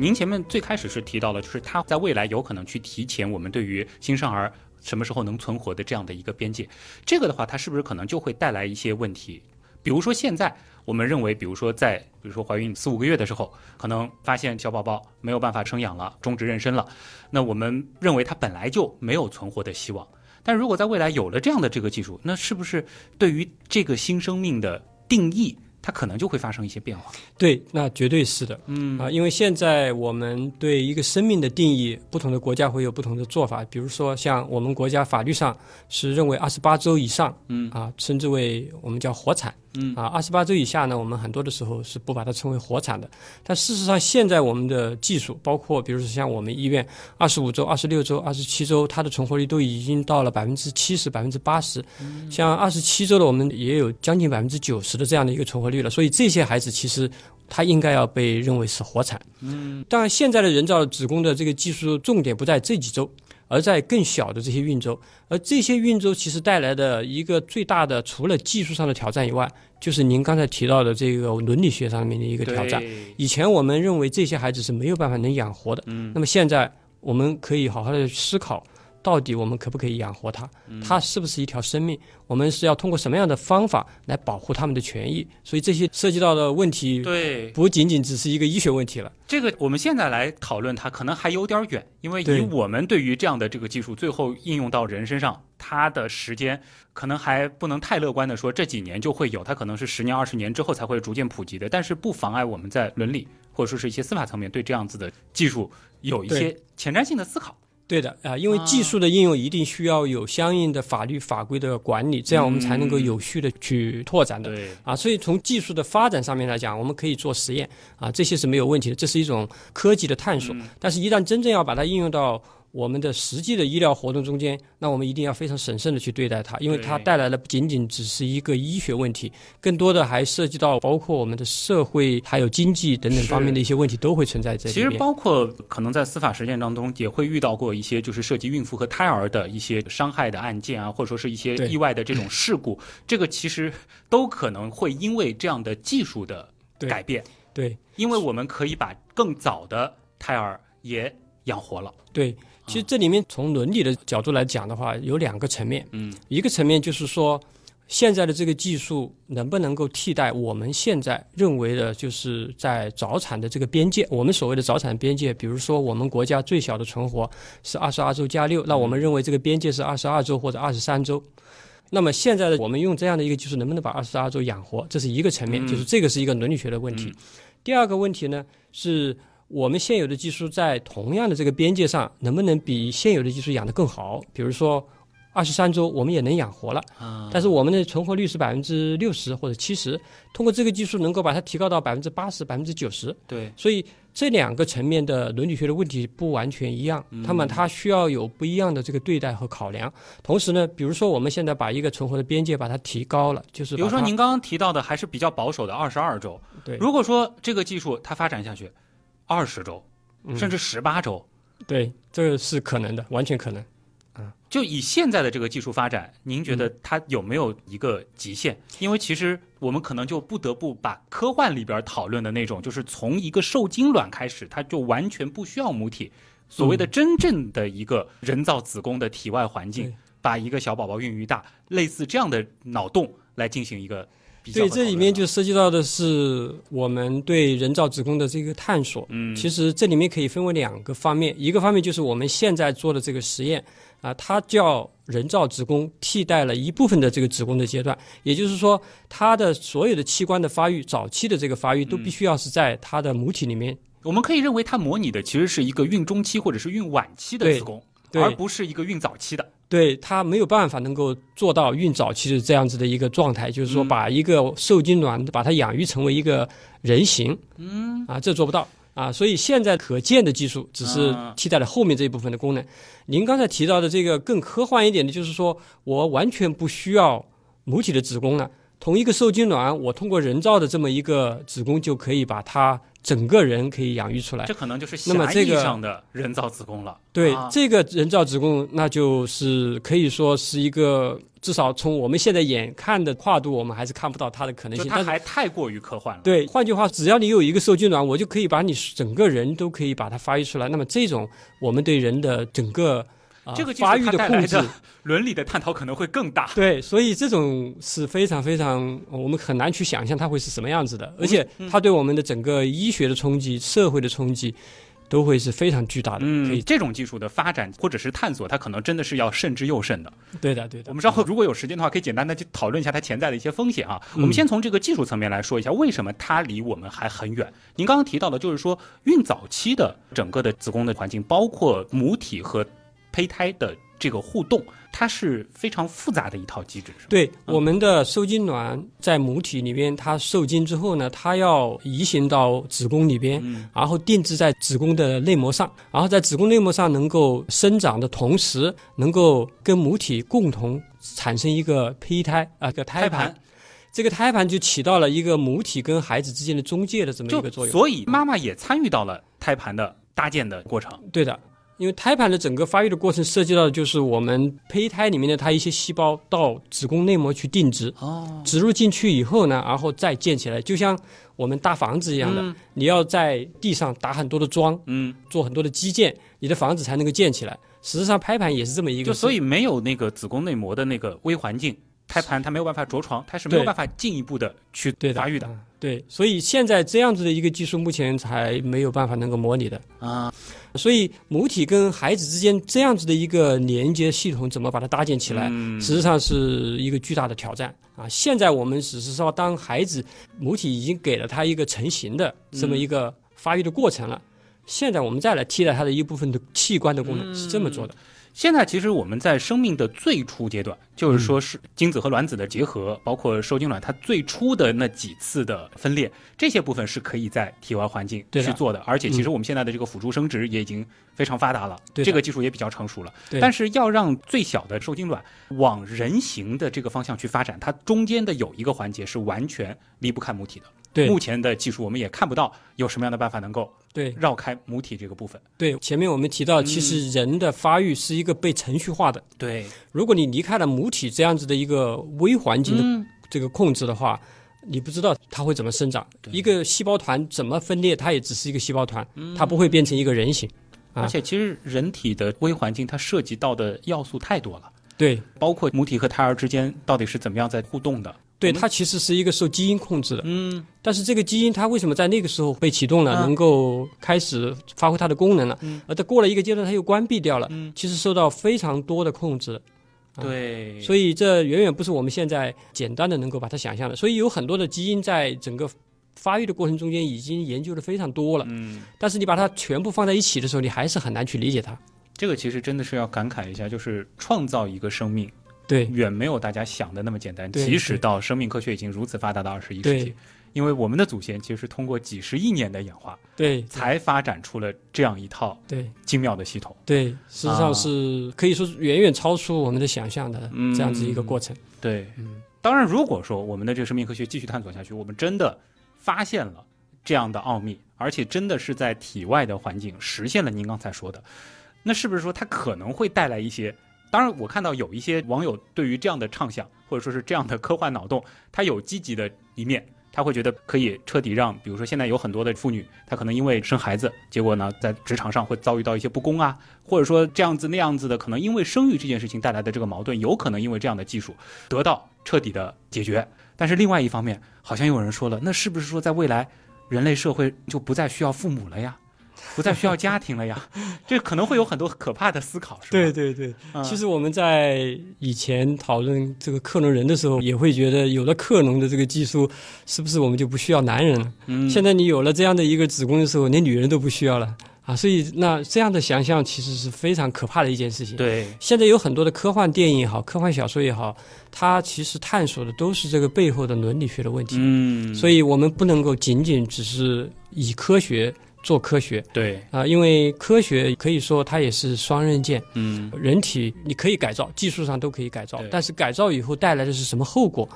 Speaker 1: 您前面最开始是提到了，就是它在未来有可能去提前我们对于新生儿什么时候能存活的这样的一个边界。这个的话，它是不是可能就会带来一些问题？比如说现在我们认为，比如说在比如说怀孕四五个月的时候，可能发现小宝宝没有办法生养了，终止妊娠了，那我们认为它本来就没有存活的希望。但如果在未来有了这样的这个技术，那是不是对于这个新生命的定义？它可能就会发生一些变化。
Speaker 4: 对，那绝对是的。嗯啊，因为现在我们对一个生命的定义，不同的国家会有不同的做法。比如说，像我们国家法律上是认为二十八周以上，嗯啊，称之为我们叫活产。嗯啊，二十八周以下呢，我们很多的时候是不把它称为活产的。但事实上，现在我们的技术，包括比如说像我们医院，二十五周、二十六周、二十七周，它的存活率都已经到了百分之七十、百分之八十。像二十七周的，我们也有将近百分之九十的这样的一个存活率了。所以这些孩子其实他应该要被认为是活产。嗯，当然现在的人造子宫的这个技术重点不在这几周。而在更小的这些孕周，而这些孕周其实带来的一个最大的，除了技术上的挑战以外，就是您刚才提到的这个伦理学上面的一个挑战。以前我们认为这些孩子是没有办法能养活的，那么现在我们可以好好的思考。到底我们可不可以养活它？它是不是一条生命？我们是要通过什么样的方法来保护他们的权益？所以这些涉及到的问题，
Speaker 1: 对，
Speaker 4: 不仅仅只是一个医学问题了。
Speaker 1: 这个我们现在来讨论它，可能还有点远，因为以我们对于这样的这个技术最后应用到人身上，它的时间可能还不能太乐观的说这几年就会有，它可能是十年、二十年之后才会逐渐普及的。但是不妨碍我们在伦理或者说是一些司法层面对这样子的技术有一些前瞻性的思考。
Speaker 4: 对的啊，因为技术的应用一定需要有相应的法律法规的管理，这样我们才能够有序的去拓展的。
Speaker 1: 对
Speaker 4: 啊，所以从技术的发展上面来讲，我们可以做实验啊，这些是没有问题的，这是一种科技的探索。但是，一旦真正要把它应用到我们的实际的医疗活动中间，那我们一定要非常审慎的去对待它，因为它带来的不仅仅只是一个医学问题，更多的还涉及到包括我们的社会还有经济等等方面的一些问题都会存在这里
Speaker 1: 其实包括可能在司法实践当中也会遇到过一些就是涉及孕妇和胎儿的一些伤害的案件啊，或者说是一些意外的这种事故，这个其实都可能会因为这样的技术的改变，
Speaker 4: 对，
Speaker 1: 因为我们可以把更早的胎儿也养活了，
Speaker 4: 对。其实这里面从伦理的角度来讲的话，有两个层面。嗯，一个层面就是说，现在的这个技术能不能够替代我们现在认为的，就是在早产的这个边界。我们所谓的早产边界，比如说我们国家最小的存活是二十二周加六，那我们认为这个边界是二十二周或者二十三周。那么现在的我们用这样的一个技术，能不能把二十二周养活？这是一个层面，就是这个是一个伦理学的问题。第二个问题呢是。我们现有的技术在同样的这个边界上，能不能比现有的技术养得更好？比如说，二十三周我们也能养活了，但是我们的存活率是百分之六十或者七十，通过这个技术能够把它提高到百分之八十、百分之九十。
Speaker 1: 对，
Speaker 4: 所以这两个层面的伦理学的问题不完全一样，他们它需要有不一样的这个对待和考量。同时呢，比如说我们现在把一个存活的边界把它提高了，就是
Speaker 1: 比如说您刚刚提到的还是比较保守的二十二周。
Speaker 4: 对，
Speaker 1: 如果说这个技术它发展下去。二十周，甚至十八周，
Speaker 4: 对，这个是可能的，完全可能。
Speaker 1: 啊，就以现在的这个技术发展，您觉得它有没有一个极限？因为其实我们可能就不得不把科幻里边讨论的那种，就是从一个受精卵开始，它就完全不需要母体，所谓的真正的一个人造子宫的体外环境，把一个小宝宝孕育大，类似这样的脑洞来进行一个。
Speaker 4: 对，这里面就涉及到的是我们对人造子宫的这个探索。嗯，其实这里面可以分为两个方面，一个方面就是我们现在做的这个实验啊，它叫人造子宫替代了一部分的这个子宫的阶段，也就是说，它的所有的器官的发育，早期的这个发育都必须要是在它的母体里面。
Speaker 1: 我们可以认为，它模拟的其实是一个孕中期或者是孕晚期的子宫，而不是一个孕早期的。
Speaker 4: 对它没有办法能够做到孕早期的这样子的一个状态，就是说把一个受精卵把它养育成为一个人形，嗯，啊，这做不到啊，所以现在可见的技术只是替代了后面这一部分的功能。您刚才提到的这个更科幻一点的，就是说我完全不需要母体的子宫了，同一个受精卵，我通过人造的这么一个子宫就可以把它整个人可以养育出来。
Speaker 1: 这可能就是狭义上的人造子宫了。
Speaker 4: 对、
Speaker 1: 啊
Speaker 4: 这个人造子宫，那就是可以说是一个，至少从我们现在眼看的跨度，我们还是看不到它的可能性。
Speaker 1: 它还太过于科幻了。
Speaker 4: 对，换句话，只要你有一个受精卵，我就可以把你整个人都可以把它发育出来。那么这种我们对人的整个啊、
Speaker 1: 这个
Speaker 4: 发育的控制，
Speaker 1: 伦理的探讨可能会更大。
Speaker 4: 对，所以这种是非常非常，我们很难去想象它会是什么样子的，而
Speaker 1: 嗯
Speaker 4: 且它对我们的整个医学的冲击、社会的冲击，都会是非常巨大的。可
Speaker 1: 嗯，
Speaker 4: 以，
Speaker 1: 这种技术的发展或者是探索，它可能真的是要慎之又慎的。
Speaker 4: 对的，对的。
Speaker 1: 我们稍后如果有时间的话，可以简单的去讨论一下它潜在的一些风险啊。
Speaker 4: 嗯
Speaker 1: 我们先从这个技术层面来说一下，为什么它离我们还很远？您刚刚提到的，就是说孕早期的整个的子宫的环境，包括母体和胚胎的这个互动，它是非常复杂的一套机制？
Speaker 4: 对，我们的受精卵在母体里边，它受精之后呢，它要移行到子宫里边，然后定制在子宫的内膜上，然后在子宫内膜上能够生长的同时，能够跟母体共同产生一个胚胎啊，一个胎
Speaker 1: 胎
Speaker 4: 盘。这个胎盘就起到了一个母体跟孩子之间的中介的这么一个作用。
Speaker 1: 所以妈妈也参与到了胎盘的搭建的过程。
Speaker 4: 对的，因为胎盘的整个发育的过程涉及到的就是我们胚胎里面的它一些细胞到子宫内膜去定植，
Speaker 1: 哦，
Speaker 4: 植入进去以后呢，然后再建起来，就像我们搭房子一样的，
Speaker 1: 嗯
Speaker 4: 你要在地上打很多的桩，
Speaker 1: 嗯，
Speaker 4: 做很多的基建，你的房子才能够建起来。实际上，胎盘也是这么一个，
Speaker 1: 就所以没有那个子宫内膜的那个微环境，胎盘它没有办法着床，它是没有办法进一步的去发育的
Speaker 4: 嗯对，所以现在这样子的一个技术，目前才没有办法能够模拟的。
Speaker 1: 啊。
Speaker 4: 所以母体跟孩子之间这样子的一个连接系统，怎么把它搭建起来，
Speaker 1: 嗯
Speaker 4: 实际上是一个巨大的挑战啊！现在我们只是说，当孩子母体已经给了他一个成型的这么一个发育的过程了，现在我们再来替代它的一部分的器官的功能，是这么做的。
Speaker 1: 现在其实我们在生命的最初阶段，就是说是精子和卵子的结合，包括受精卵它最初的那几次的分裂，这些部分是可以在体外环境去做的。而且其实我们现在的这个辅助生殖也已经非常发达了，
Speaker 4: 对
Speaker 1: 这个技术也比较成熟了。
Speaker 4: 对
Speaker 1: 但是要让最小的受精卵往人形的这个方向去发展，它中间的有一个环节是完全离不开母体的。
Speaker 4: 对
Speaker 1: 目前的技术我们也看不到有什么样的办法能够
Speaker 4: 对
Speaker 1: 绕开母体这个部分。
Speaker 4: 对，前面我们提到，其实人的发育是一个被程序化的。
Speaker 1: 对，
Speaker 4: 如果你离开了母体这样子的一个微环境的
Speaker 1: 嗯，
Speaker 4: 这个控制的话，你不知道它会怎么生长。一个细胞团怎么分裂，它也只是一个细胞团，它不会变成一个人形。啊
Speaker 1: 而且其实人体的微环境它涉及到的要素太多了。
Speaker 4: 对
Speaker 1: 包括母体和胎儿之间到底是怎么样在互动的。
Speaker 4: 对，它其实是一个受基因控制的。
Speaker 1: 嗯，
Speaker 4: 但是这个基因它为什么在那个时候被启动了，
Speaker 1: 啊
Speaker 4: 能够开始发挥它的功能了？
Speaker 1: 嗯
Speaker 4: 而它过了一个阶段，它又关闭掉了。
Speaker 1: 嗯
Speaker 4: 其实受到非常多的控制。啊
Speaker 1: 对，
Speaker 4: 所以这远远不是我们现在简单的能够把它想象的。所以有很多的基因在整个发育的过程中间已经研究的非常多了，
Speaker 1: 嗯，
Speaker 4: 但是你把它全部放在一起的时候，你还是很难去理解它。
Speaker 1: 这个其实真的是要感慨一下，就是创造一个生命
Speaker 4: 对
Speaker 1: 远没有大家想的那么简单。即使到生命科学已经如此发达的二十一世纪，因为我们的祖先其实是通过几十亿年的演化，
Speaker 4: 对
Speaker 1: 才发展出了这样一套
Speaker 4: 对
Speaker 1: 精妙的系统。
Speaker 4: 对，实际
Speaker 1: 啊
Speaker 4: 上是可以说是远远超出我们的想象的
Speaker 1: 嗯
Speaker 4: 这样子一个过程。
Speaker 1: 对，
Speaker 4: 嗯
Speaker 1: 当然，如果说我们的这个生命科学继续探索下去，我们真的发现了这样的奥秘，而且真的是在体外的环境实现了您刚才说的，那是不是说它可能会带来一些？当然，我看到有一些网友对于这样的畅想，或者说是这样的科幻脑洞，他有积极的一面，他会觉得可以彻底让，比如说现在有很多的妇女，她可能因为生孩子，结果呢在职场上会遭遇到一些不公啊，或者说这样子那样子的，可能因为生育这件事情带来的这个矛盾，有可能因为这样的技术得到彻底的解决。但是另外一方面，好像有人说了，那是不是说在未来，人类社会就不再需要父母了呀，不再需要家庭了呀？这可能会有很多可怕的思考，是吧？
Speaker 4: 对对对，
Speaker 1: 嗯
Speaker 4: 其实我们在以前讨论这个克隆人的时候，也会觉得有了克隆的这个技术，是不是我们就不需要男人了？
Speaker 1: 嗯，
Speaker 4: 现在你有了这样的一个子宫的时候，连女人都不需要了啊！所以那这样的想象其实是非常可怕的一件事情。
Speaker 1: 对，
Speaker 4: 现在有很多的科幻电影也好，科幻小说也好，它其实探索的都是这个背后的伦理学的问题。
Speaker 1: 嗯，
Speaker 4: 所以我们不能够仅仅只是以科学做科学
Speaker 1: 对，
Speaker 4: 啊、因为科学可以说它也是双刃剑。
Speaker 1: 嗯，
Speaker 4: 人体你可以改造，技术上都可以改造，但是改造以后带来的是什么后果，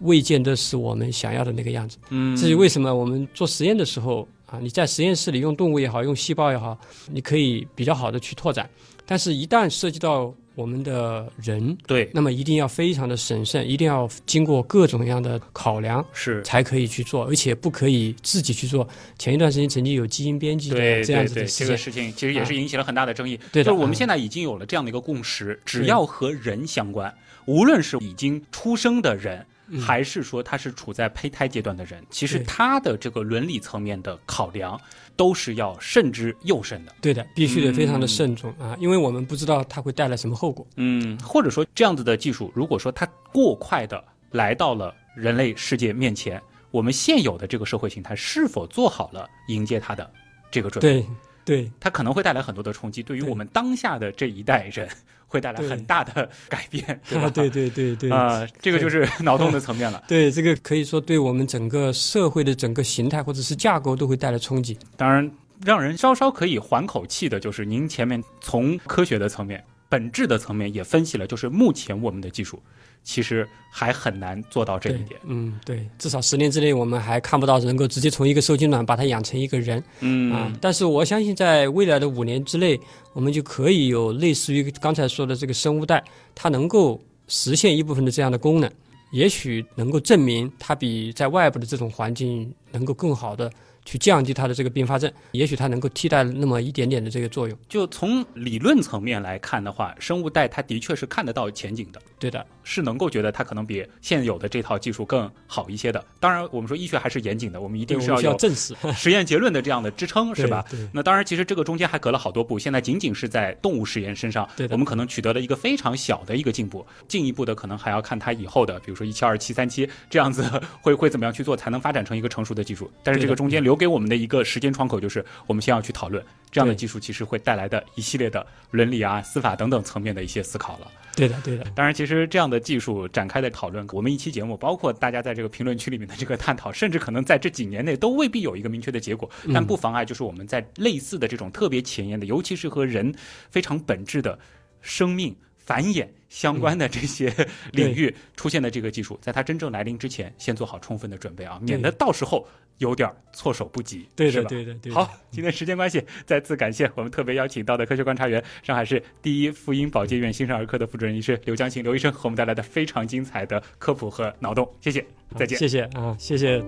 Speaker 4: 未见得是我们想要的那个样子。
Speaker 1: 嗯，
Speaker 4: 至于为什么我们做实验的时候啊，你在实验室里用动物也好，用细胞也好，你可以比较好的去拓展。但是，一旦涉及到我们的人，
Speaker 1: 对，
Speaker 4: 那么一定要非常的审慎，一定要经过各种各样的考量，
Speaker 1: 是
Speaker 4: 才可以去做，而且不可以自己去做。前一段时间曾经有基因编辑的这样子的
Speaker 1: 事情，这个事情其实也是引起了很大的争议。
Speaker 4: 对
Speaker 1: 就是我们现在已经有了这样的一个共识，只要和人相关，无论是已经出生的人。还是说他是处在胚胎阶段的人，其实他的这个伦理层面的考量都是要慎之又慎的。
Speaker 4: 对的，必须得非常的慎重啊，因为我们不知道它会带来什么后果。
Speaker 1: 嗯，或者说这样子的技术，如果说它过快的来到了人类世界面前，我们现有的这个社会形态是否做好了迎接它的这个准
Speaker 4: 备？对，对，
Speaker 1: 它可能会带来很多的冲击，对于我们当下的这一代人。会带来很大的改变，对吧？
Speaker 4: 对对对对
Speaker 1: 啊，这个就是脑洞的层面了。
Speaker 4: 对，这个可以说对我们整个社会的整个形态或者是架构都会带来冲击。
Speaker 1: 当然，让人稍稍可以缓口气的就是，您前面从科学的层面、本质的层面也分析了，就是目前我们的技术。其实还很难做到这一点。
Speaker 4: 嗯，对，至少十年之内，我们还看不到能够直接从一个受精卵把它养成一个人。
Speaker 1: 嗯
Speaker 4: 啊，但是我相信，在未来的五年之内，我们就可以有类似于刚才说的这个生物带，它能够实现一部分的这样的功能，也许能够证明它比在外部的这种环境能够更好的。去降低它的这个并发症，也许它能够替代那么一点点的这个作用。
Speaker 1: 就从理论层面来看的话，生物带它的确是看得到前景的。
Speaker 4: 对的，
Speaker 1: 是能够觉得它可能比现有的这套技术更好一些的。当然，我们说医学还是严谨的，我们一定是要
Speaker 4: 要证实
Speaker 1: 实验结论的这样的支撑，是吧？
Speaker 4: 对。
Speaker 1: 那当然，其实这个中间还隔了好多步。现在仅仅是在动物实验身上，我们可能取得了一个非常小的一个进步。进一步的可能还要看它以后的，比如说一期、二期、三期这样子会会怎么样去做，才能发展成一个成熟的技术。但是这个中间留给我们的一个。时间窗口就是我们先要去讨论这样的技术，其实会带来的一系列的伦理啊、司法等等层面的一些思考了。
Speaker 4: 对的，对的。
Speaker 1: 当然，其实这样的技术展开的讨论，我们一期节目，包括大家在这个评论区里面的这个探讨，甚至可能在这几年内都未必有一个明确的结果。但不妨碍，就是我们在类似的这种特别前沿的，尤其是和人非常本质的生命。繁衍相关的这些 领域出现的这个技术，在它真正来临之前，先做好充分的准备啊，免得到时候有点措手不及，
Speaker 4: 对的，对的，对。
Speaker 1: 好，今天时间关系，再次感谢我们特别邀请到的科学观察员、上海市第一妇婴保健院新生儿科的副主任医师刘江琴刘医生，和我们带来的非常精彩的科普和脑洞，谢谢，再见，
Speaker 4: 谢谢啊，谢谢。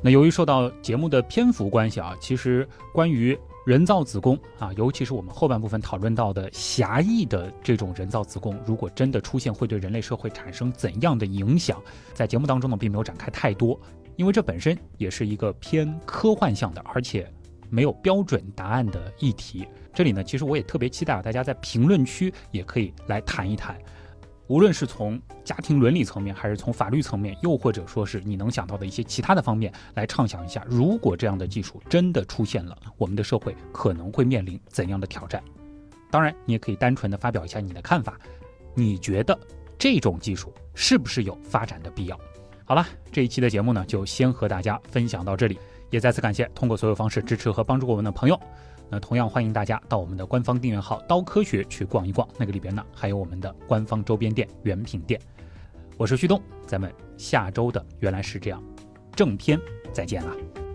Speaker 1: 那由于受到节目的篇幅关系啊，其实关于。人造子宫啊，尤其是我们后半部分讨论到的狭义的这种人造子宫，如果真的出现，会对人类社会产生怎样的影响？在节目当中呢，并没有展开太多，因为这本身也是一个偏科幻向的，而且没有标准答案的议题。这里呢，其实我也特别期待啊，大家在评论区也可以来谈一谈。无论是从家庭伦理层面，还是从法律层面，又或者说是你能想到的一些其他的方面，来畅想一下，如果这样的技术真的出现了，我们的社会可能会面临怎样的挑战？当然，你也可以单纯的发表一下你的看法，你觉得这种技术是不是有发展的必要？好了，这一期的节目呢，就先和大家分享到这里，也再次感谢通过所有方式支持和帮助过我们的朋友。那同样欢迎大家到我们的官方订阅号“刀科学”去逛一逛，那个里边呢还有我们的官方周边店原品店。我是旭东，咱们下周的原来是这样正片再见了。